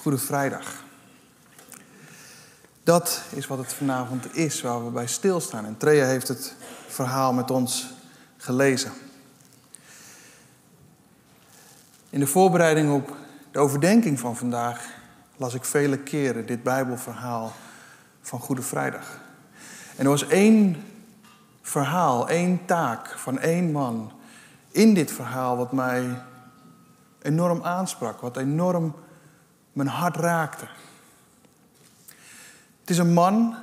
Goede vrijdag. Dat is wat het vanavond is waar we bij stilstaan. En Trea heeft het verhaal met ons gelezen. In de voorbereiding op de overdenking van vandaag las ik vele keren dit Bijbelverhaal van Goede Vrijdag. En er was één verhaal, één taak van één man in dit verhaal wat mij enorm aansprak, wat enorm mijn hart raakte. Het is een man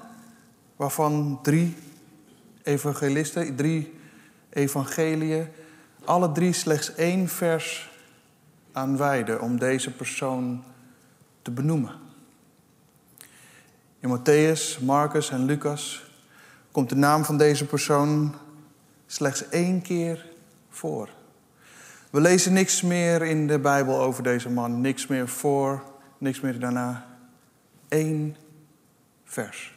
waarvan drie evangelisten, drie evangeliën, alle drie slechts één vers aan wijden om deze persoon te benoemen. In Matthäus, Marcus en Lucas komt de naam van deze persoon slechts één keer voor. We lezen niks meer in de Bijbel over deze man, niks meer voor, niks meer daarna. Eén vers.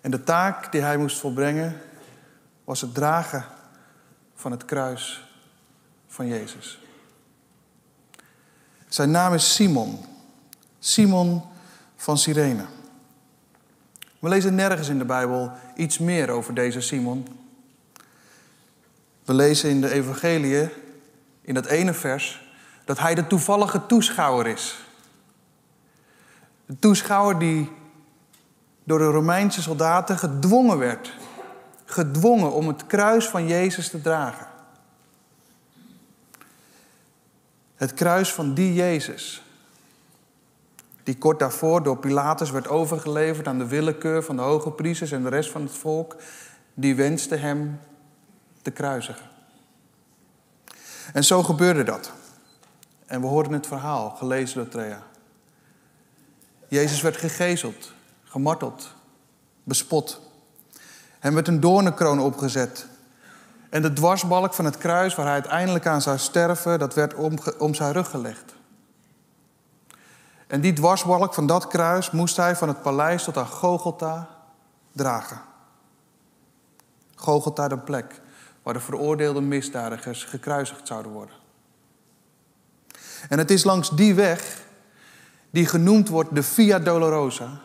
En de taak die hij moest volbrengen was het dragen van het kruis van Jezus. Zijn naam is Simon. Simon van Cyrene. We lezen nergens in de Bijbel iets meer over deze Simon. We lezen in de Evangelie, in dat ene vers, dat hij de toevallige toeschouwer is. De toeschouwer die door de Romeinse soldaten gedwongen werd. Gedwongen om het kruis van Jezus te dragen. Het kruis van die Jezus. Die kort daarvoor door Pilatus werd overgeleverd aan de willekeur van de hoge priesters en de rest van het volk. Die wenste hem te kruisigen. En zo gebeurde dat. En we hoorden het verhaal, gelezen door Trea. Jezus werd gegezeld, gemarteld, bespot. Hem werd een doornenkroon opgezet. En de dwarsbalk van het kruis waar hij uiteindelijk aan zou sterven, dat werd om, om zijn rug gelegd. En die dwarsbalk van dat kruis moest hij van het paleis tot aan Gogolta dragen. Gogolta, de plek waar de veroordeelde misdadigers gekruisigd zouden worden. En het is langs die weg, die genoemd wordt de Via Dolorosa,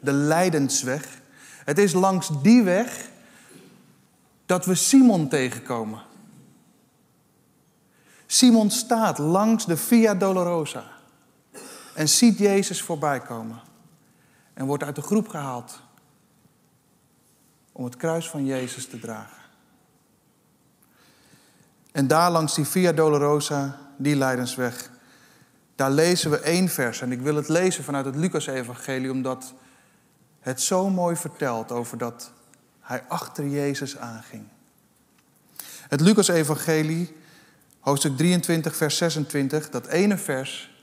de Lijdensweg. Het is langs die weg dat we Simon tegenkomen. Simon staat langs de Via Dolorosa en ziet Jezus voorbij komen en wordt uit de groep gehaald om het kruis van Jezus te dragen. En daar langs die Via Dolorosa, die Lijdensweg, daar lezen we één vers. En ik wil het lezen vanuit het Lucas-evangelie, omdat het zo mooi vertelt over dat hij achter Jezus aanging. Het Lucas-evangelie, hoofdstuk 23, vers 26, dat ene vers,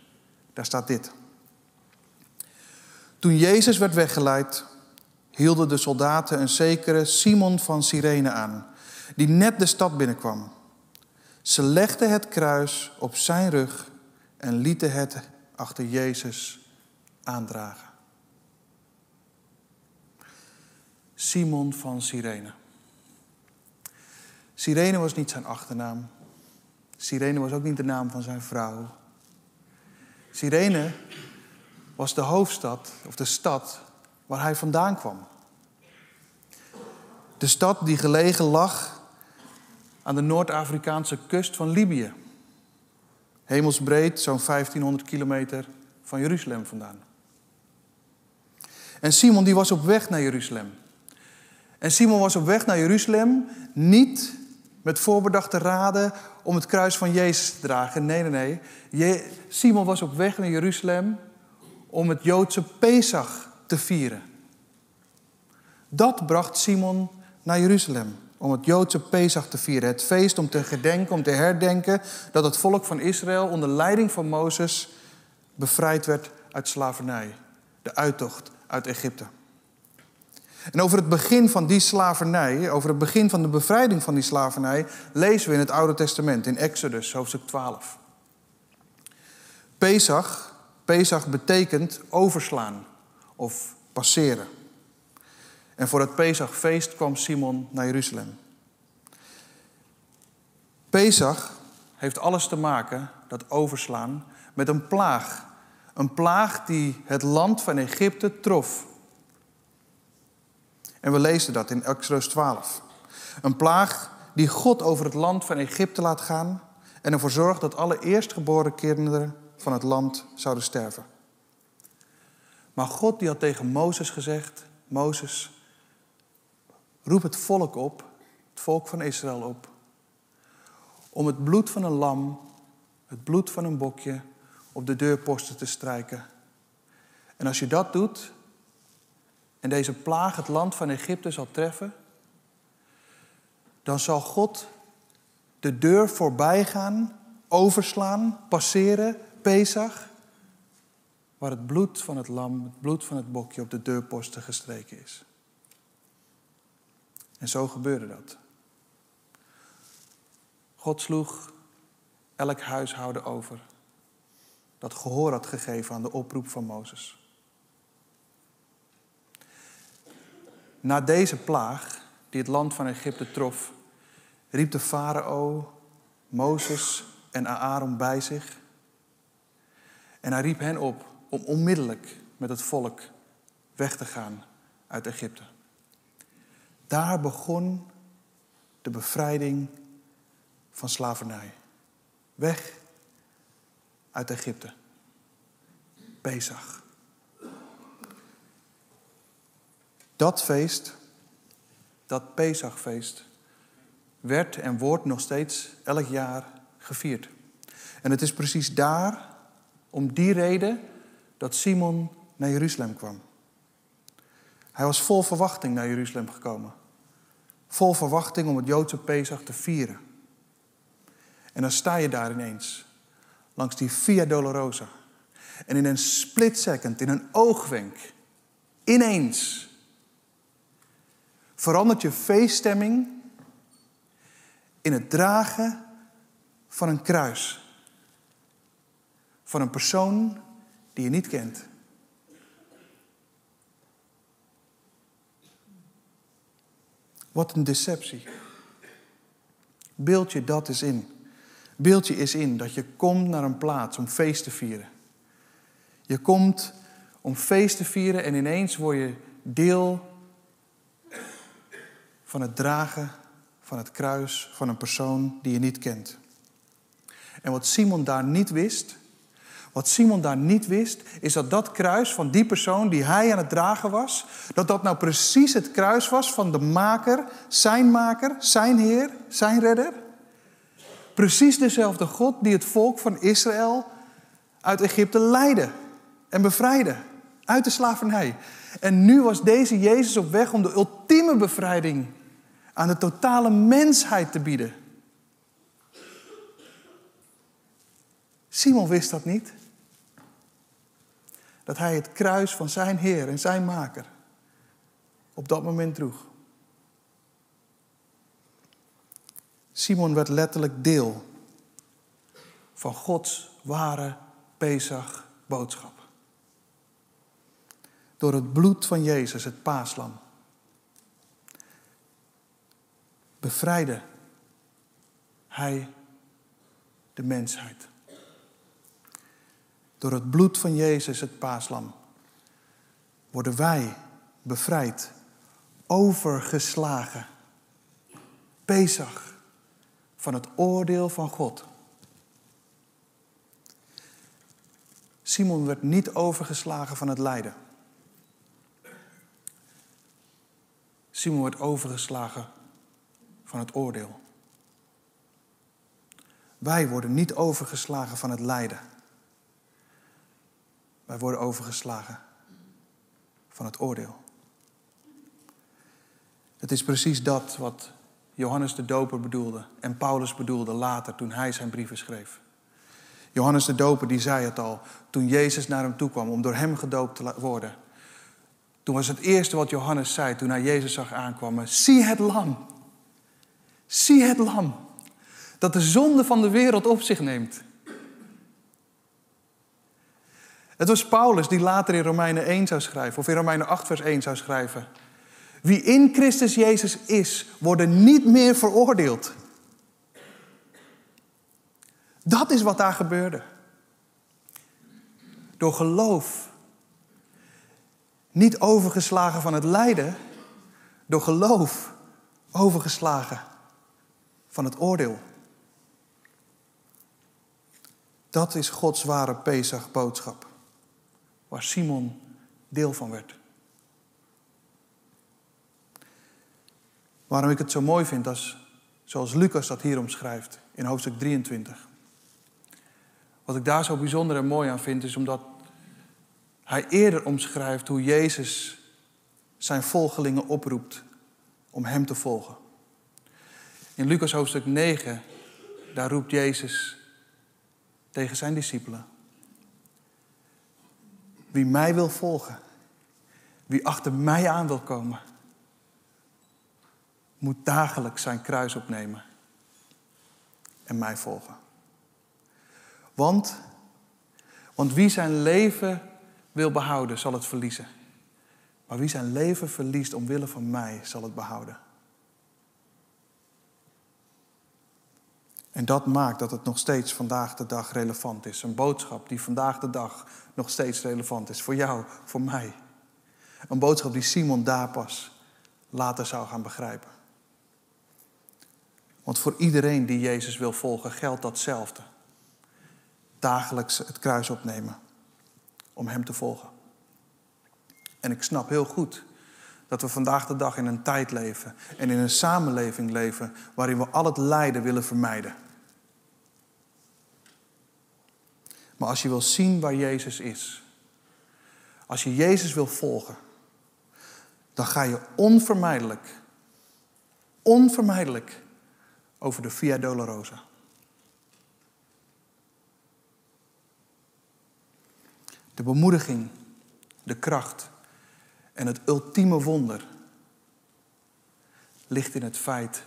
daar staat dit. Toen Jezus werd weggeleid, hielden de soldaten een zekere Simon van Cyrene aan, die net de stad binnenkwam. Ze legden het kruis op zijn rug en lieten het achter Jezus aandragen. Simon van Cyrene. Cyrene was niet zijn achternaam. Cyrene was ook niet de naam van zijn vrouw. Cyrene was de hoofdstad, of de stad, waar hij vandaan kwam. De stad die gelegen lag aan de Noord-Afrikaanse kust van Libië. Hemelsbreed, zo'n 1500 kilometer van Jeruzalem vandaan. En Simon die was op weg naar Jeruzalem. En Simon was op weg naar Jeruzalem niet met voorbedachte raden om het kruis van Jezus te dragen. Nee, nee, nee. Simon was op weg naar Jeruzalem om het Joodse Pesach te vieren. Dat bracht Simon naar Jeruzalem om het Joodse Pesach te vieren. Het feest om te gedenken, om te herdenken dat het volk van Israël onder leiding van Mozes bevrijd werd uit slavernij. De uittocht uit Egypte. En over het begin van die slavernij, over het begin van de bevrijding van die slavernij, lezen we in het Oude Testament, in Exodus, hoofdstuk 12. Pesach, Pesach betekent overslaan of passeren. En voor het Pesachfeest kwam Simon naar Jeruzalem. Pesach heeft alles te maken, dat overslaan, met een plaag. Een plaag die het land van Egypte trof. En we lezen dat in Exodus 12. Een plaag die God over het land van Egypte laat gaan en ervoor zorgt dat alle eerstgeboren kinderen van het land zouden sterven. Maar God die had tegen Mozes gezegd: Mozes, roep het volk op, het volk van Israël op, om het bloed van een lam, het bloed van een bokje op de deurposten te strijken. En als je dat doet en deze plaag het land van Egypte zal treffen, dan zal God de deur voorbij gaan, overslaan, passeren, Pesach, waar het bloed van het lam, het bloed van het bokje op de deurposten gestreken is. En zo gebeurde dat. God sloeg elk huishouden over dat gehoor had gegeven aan de oproep van Mozes. Na deze plaag, die het land van Egypte trof, riep de farao Mozes en Aaron bij zich. En hij riep hen op om onmiddellijk met het volk weg te gaan uit Egypte. Daar begon de bevrijding van slavernij. Weg uit Egypte. Pesach. Dat feest, dat Pesachfeest, werd en wordt nog steeds elk jaar gevierd. En het is precies daar, om die reden, dat Simon naar Jeruzalem kwam. Hij was vol verwachting naar Jeruzalem gekomen. Vol verwachting om het Joodse Pesach te vieren. En dan sta je daar ineens, langs die Via Dolorosa. En in een split second, in een oogwenk, ineens verandert je feeststemming in het dragen van een kruis. Van een persoon die je niet kent. Wat een deceptie. Beeld je dat eens in. Beeld je eens in dat je komt naar een plaats om feest te vieren. Je komt om feest te vieren en ineens word je deel van het dragen van het kruis van een persoon die je niet kent. En wat Simon daar niet wist, wat Simon daar niet wist, is dat dat kruis van die persoon die hij aan het dragen was, dat dat nou precies het kruis was van de maker, zijn maker, zijn Heer, zijn redder. Precies dezelfde God die het volk van Israël uit Egypte leidde en bevrijdde uit de slavernij. En nu was deze Jezus op weg om de ultieme bevrijding aan de totale mensheid te bieden. Simon wist dat niet dat hij het kruis van zijn Heer en zijn Maker op dat moment droeg. Simon werd letterlijk deel van Gods ware Pesach boodschap. Door het bloed van Jezus, het paaslam, bevrijdde hij de mensheid. Door het bloed van Jezus, het paaslam, worden wij bevrijd, overgeslagen. Pesach van het oordeel van God. Simon werd niet overgeslagen van het lijden. Simon werd overgeslagen van het oordeel. Wij worden niet overgeslagen van het lijden. Wij worden overgeslagen van het oordeel. Het is precies dat wat Johannes de Doper bedoelde en Paulus bedoelde later toen hij zijn brieven schreef. Johannes de Doper die zei het al toen Jezus naar hem toe kwam om door hem gedoopt te worden. Toen was het eerste wat Johannes zei toen hij Jezus zag aankomen: Zie het lam. Zie het lam dat de zonde van de wereld op zich neemt. Het was Paulus die later in Romeinen 1 zou schrijven, of in Romeinen 8, vers 1 zou schrijven. Wie in Christus Jezus is, worden niet meer veroordeeld. Dat is wat daar gebeurde. Door geloof. Niet overgeslagen van het lijden, door geloof overgeslagen van het oordeel. Dat is Gods ware Pesach-boodschap, waar Simon deel van werd. Waarom ik het zo mooi vind, als, zoals Lucas dat hier omschrijft in hoofdstuk 23. Wat ik daar zo bijzonder en mooi aan vind, is omdat hij eerder omschrijft hoe Jezus zijn volgelingen oproept om hem te volgen. In Lucas hoofdstuk 9, daar roept Jezus tegen zijn discipelen. Wie mij wil volgen, wie achter mij aan wil komen, moet dagelijks zijn kruis opnemen en mij volgen. Want, want wie zijn leven wil behouden, zal het verliezen. Maar wie zijn leven verliest omwille van mij, zal het behouden. En dat maakt dat het nog steeds vandaag de dag relevant is. Een boodschap die vandaag de dag nog steeds relevant is. Voor jou, voor mij. Een boodschap die Simon daar pas later zou gaan begrijpen. Want voor iedereen die Jezus wil volgen geldt datzelfde. Dagelijks het kruis opnemen om Hem te volgen. En ik snap heel goed dat we vandaag de dag in een tijd leven en in een samenleving leven waarin we al het lijden willen vermijden. Maar als je wil zien waar Jezus is, als je Jezus wil volgen, dan ga je onvermijdelijk, onvermijdelijk over de Via Dolorosa. De bemoediging, de kracht en het ultieme wonder ligt in het feit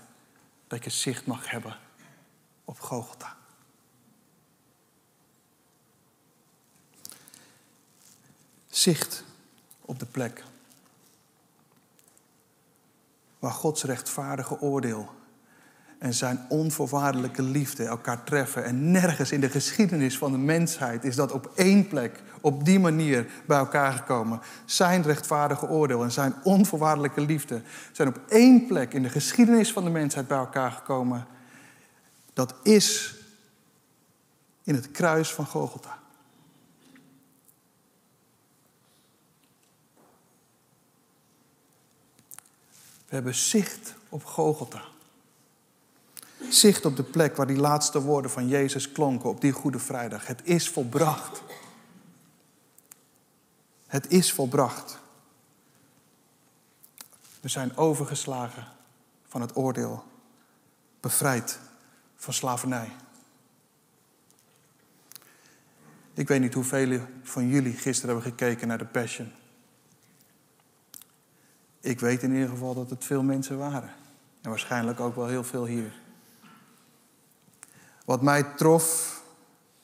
dat je zicht mag hebben op Golgotha. Zicht op de plek waar Gods rechtvaardige oordeel en zijn onvoorwaardelijke liefde elkaar treffen. En nergens in de geschiedenis van de mensheid is dat op één plek, op die manier bij elkaar gekomen. Zijn rechtvaardige oordeel en zijn onvoorwaardelijke liefde zijn op één plek in de geschiedenis van de mensheid bij elkaar gekomen. Dat is in het kruis van Golgotha. We hebben zicht op Golgotha. Zicht op de plek waar die laatste woorden van Jezus klonken op die Goede Vrijdag. Het is volbracht. Het is volbracht. We zijn overgeslagen van het oordeel, bevrijd van slavernij. Ik weet niet hoeveel van jullie gisteren hebben gekeken naar de Passion. Ik weet in ieder geval dat het veel mensen waren. En waarschijnlijk ook wel heel veel hier. Wat mij trof,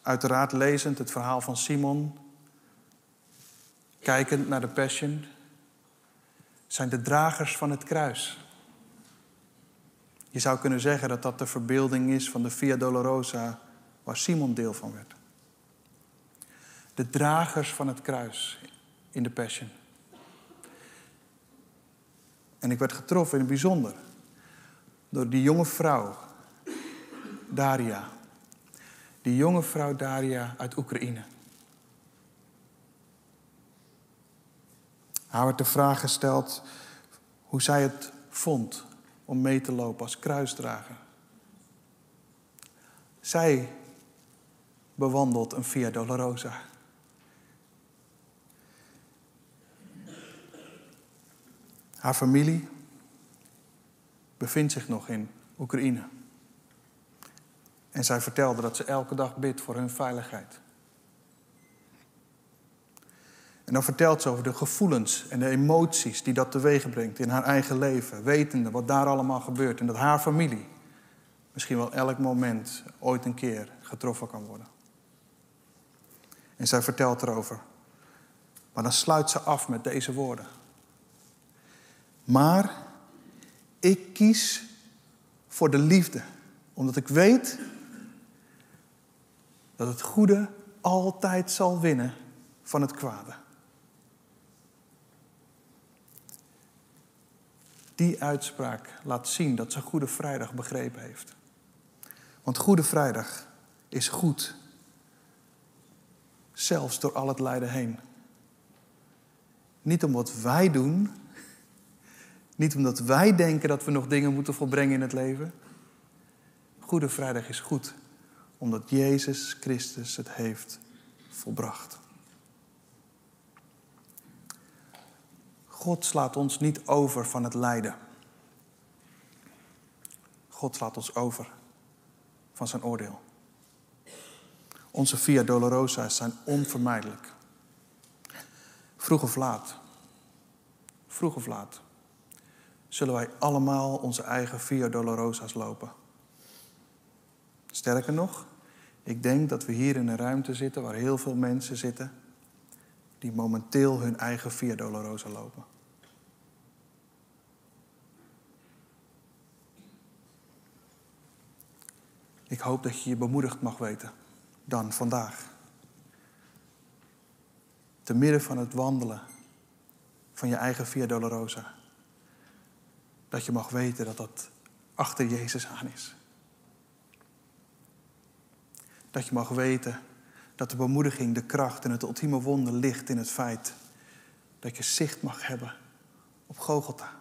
uiteraard lezend het verhaal van Simon, kijkend naar de Passion, zijn de dragers van het kruis. Je zou kunnen zeggen dat dat de verbeelding is van de Via Dolorosa waar Simon deel van werd. De dragers van het kruis in de Passion. En ik werd getroffen in het bijzonder door die jonge vrouw Daria. Die jonge vrouw Daria uit Oekraïne. Haar werd de vraag gesteld hoe zij het vond om mee te lopen als kruisdrager. Zij bewandelt een Via Dolorosa. Haar familie bevindt zich nog in Oekraïne. En zij vertelde dat ze elke dag bidt voor hun veiligheid. En dan vertelt ze over de gevoelens en de emoties die dat teweeg brengt in haar eigen leven, wetende wat daar allemaal gebeurt en dat haar familie misschien wel elk moment ooit een keer getroffen kan worden. En zij vertelt erover. Maar dan sluit ze af met deze woorden. Maar ik kies voor de liefde, omdat ik weet dat het goede altijd zal winnen van het kwade. Die uitspraak laat zien dat ze Goede Vrijdag begrepen heeft. Want Goede Vrijdag is goed, zelfs door al het lijden heen. Niet om wat wij doen, niet omdat wij denken dat we nog dingen moeten volbrengen in het leven. Goede Vrijdag is goed, omdat Jezus Christus het heeft volbracht. God slaat ons niet over van het lijden. God slaat ons over van zijn oordeel. Onze via dolorosa's zijn onvermijdelijk. Vroeg of laat, vroeg of laat, zullen wij allemaal onze eigen via dolorosa's lopen. Sterker nog, ik denk dat we hier in een ruimte zitten waar heel veel mensen zitten die momenteel hun eigen via dolorosa lopen. Ik hoop dat je je bemoedigd mag weten dan vandaag. Te midden van het wandelen van je eigen Via Dolorosa. Dat je mag weten dat dat achter Jezus aan is. Dat je mag weten dat de bemoediging, de kracht en het ultieme wonder ligt in het feit dat je zicht mag hebben op Gogolta.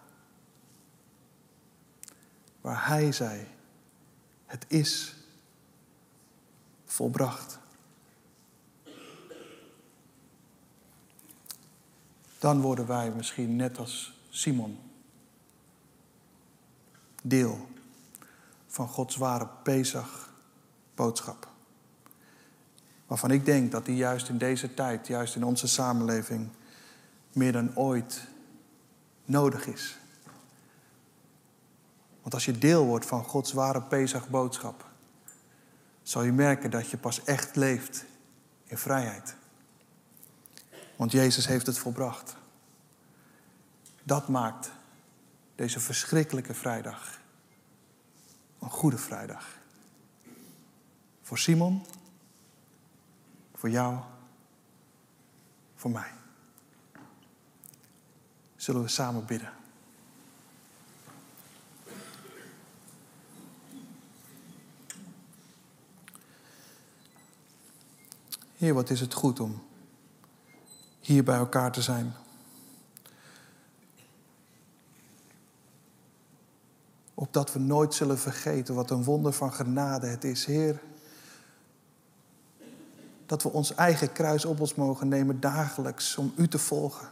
Waar Hij zei, het is volbracht. Dan worden wij misschien net als Simon deel van Gods ware Pesach boodschap. Waarvan ik denk dat die juist in deze tijd, juist in onze samenleving, meer dan ooit nodig is. Want als je deel wordt van Gods ware Pesach boodschap, zal je merken dat je pas echt leeft in vrijheid. Want Jezus heeft het volbracht. Dat maakt deze verschrikkelijke vrijdag een goede vrijdag. Voor Simon, voor jou, voor mij. Zullen we samen bidden? Heer, wat is het goed om hier bij elkaar te zijn. Opdat we nooit zullen vergeten wat een wonder van genade het is, Heer. Dat we ons eigen kruis op ons mogen nemen dagelijks om U te volgen.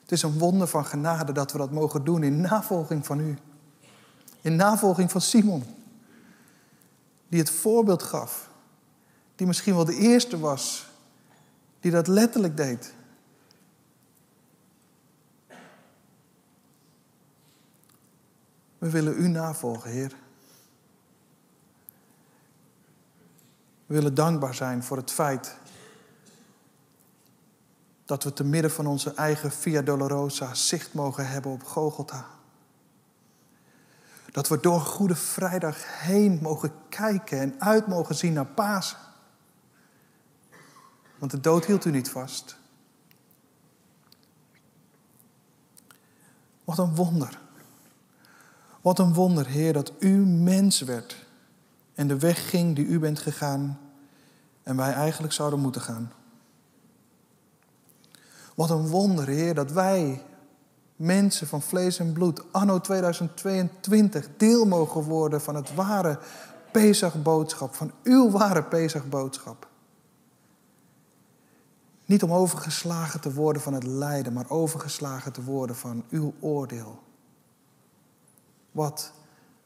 Het is een wonder van genade dat we dat mogen doen in navolging van U. In navolging van Simon, die het voorbeeld gaf die misschien wel de eerste was die dat letterlijk deed. We willen u navolgen, Heer. We willen dankbaar zijn voor het feit dat we te midden van onze eigen Via Dolorosa zicht mogen hebben op Gogolta. Dat we door Goede Vrijdag heen mogen kijken en uit mogen zien naar Pasen. Want de dood hield u niet vast. Wat een wonder. Wat een wonder, Heer, dat u mens werd en de weg ging die u bent gegaan en wij eigenlijk zouden moeten gaan. Wat een wonder, Heer, dat wij, mensen van vlees en bloed, anno 2022, deel mogen worden van het ware Pesachboodschap, van uw ware Pesachboodschap. Niet om overgeslagen te worden van het lijden, maar overgeslagen te worden van uw oordeel Wat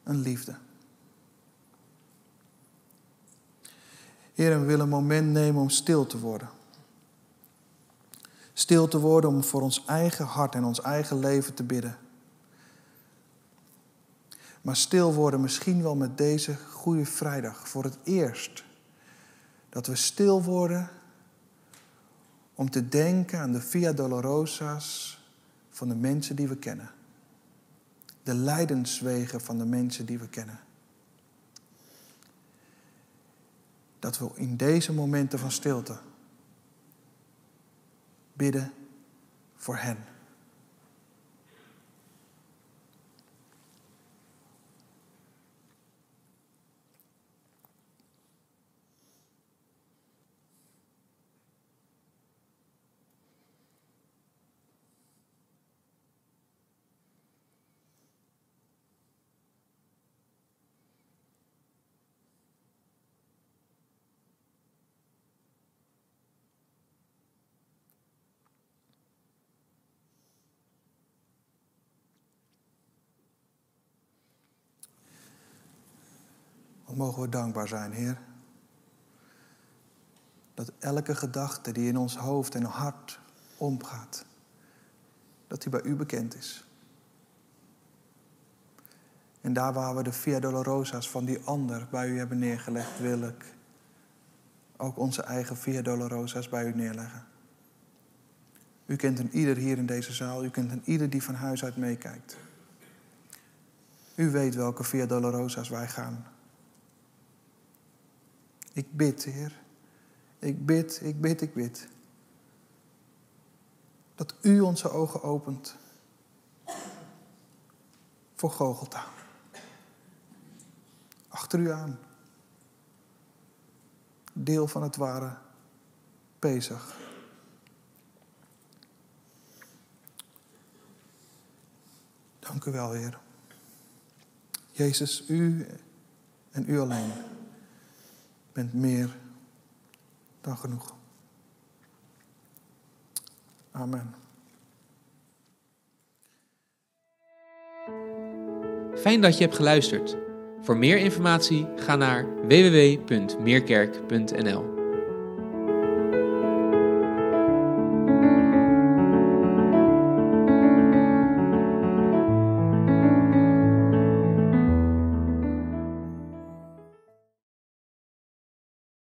een liefde. Heer, we willen een moment nemen om stil te worden. Stil te worden om voor ons eigen hart en ons eigen leven te bidden. Maar stil worden misschien wel met deze Goede Vrijdag voor het eerst. Dat we stil worden om te denken aan de Via Dolorosa's van de mensen die we kennen. De lijdenswegen van de mensen die we kennen. Dat we in deze momenten van stilte bidden voor hen. Mogen we dankbaar zijn, Heer. Dat elke gedachte die in ons hoofd en hart omgaat, dat die bij u bekend is. En daar waar we de Via Dolorosa's van die ander bij u hebben neergelegd, wil ik ook onze eigen Via Dolorosa's bij u neerleggen. U kent een ieder hier in deze zaal, u kent een ieder die van huis uit meekijkt. U weet welke Via Dolorosa's wij gaan. Ik bid, Heer. Ik bid, ik bid, ik bid. Dat U onze ogen opent voor Gogolta. Achter U aan. Deel van het ware bezig. Dank u wel, Heer. Jezus, U en U alleen bent meer dan genoeg. Amen. Fijn dat je hebt geluisterd. Voor meer informatie ga naar www.meerkerk.nl.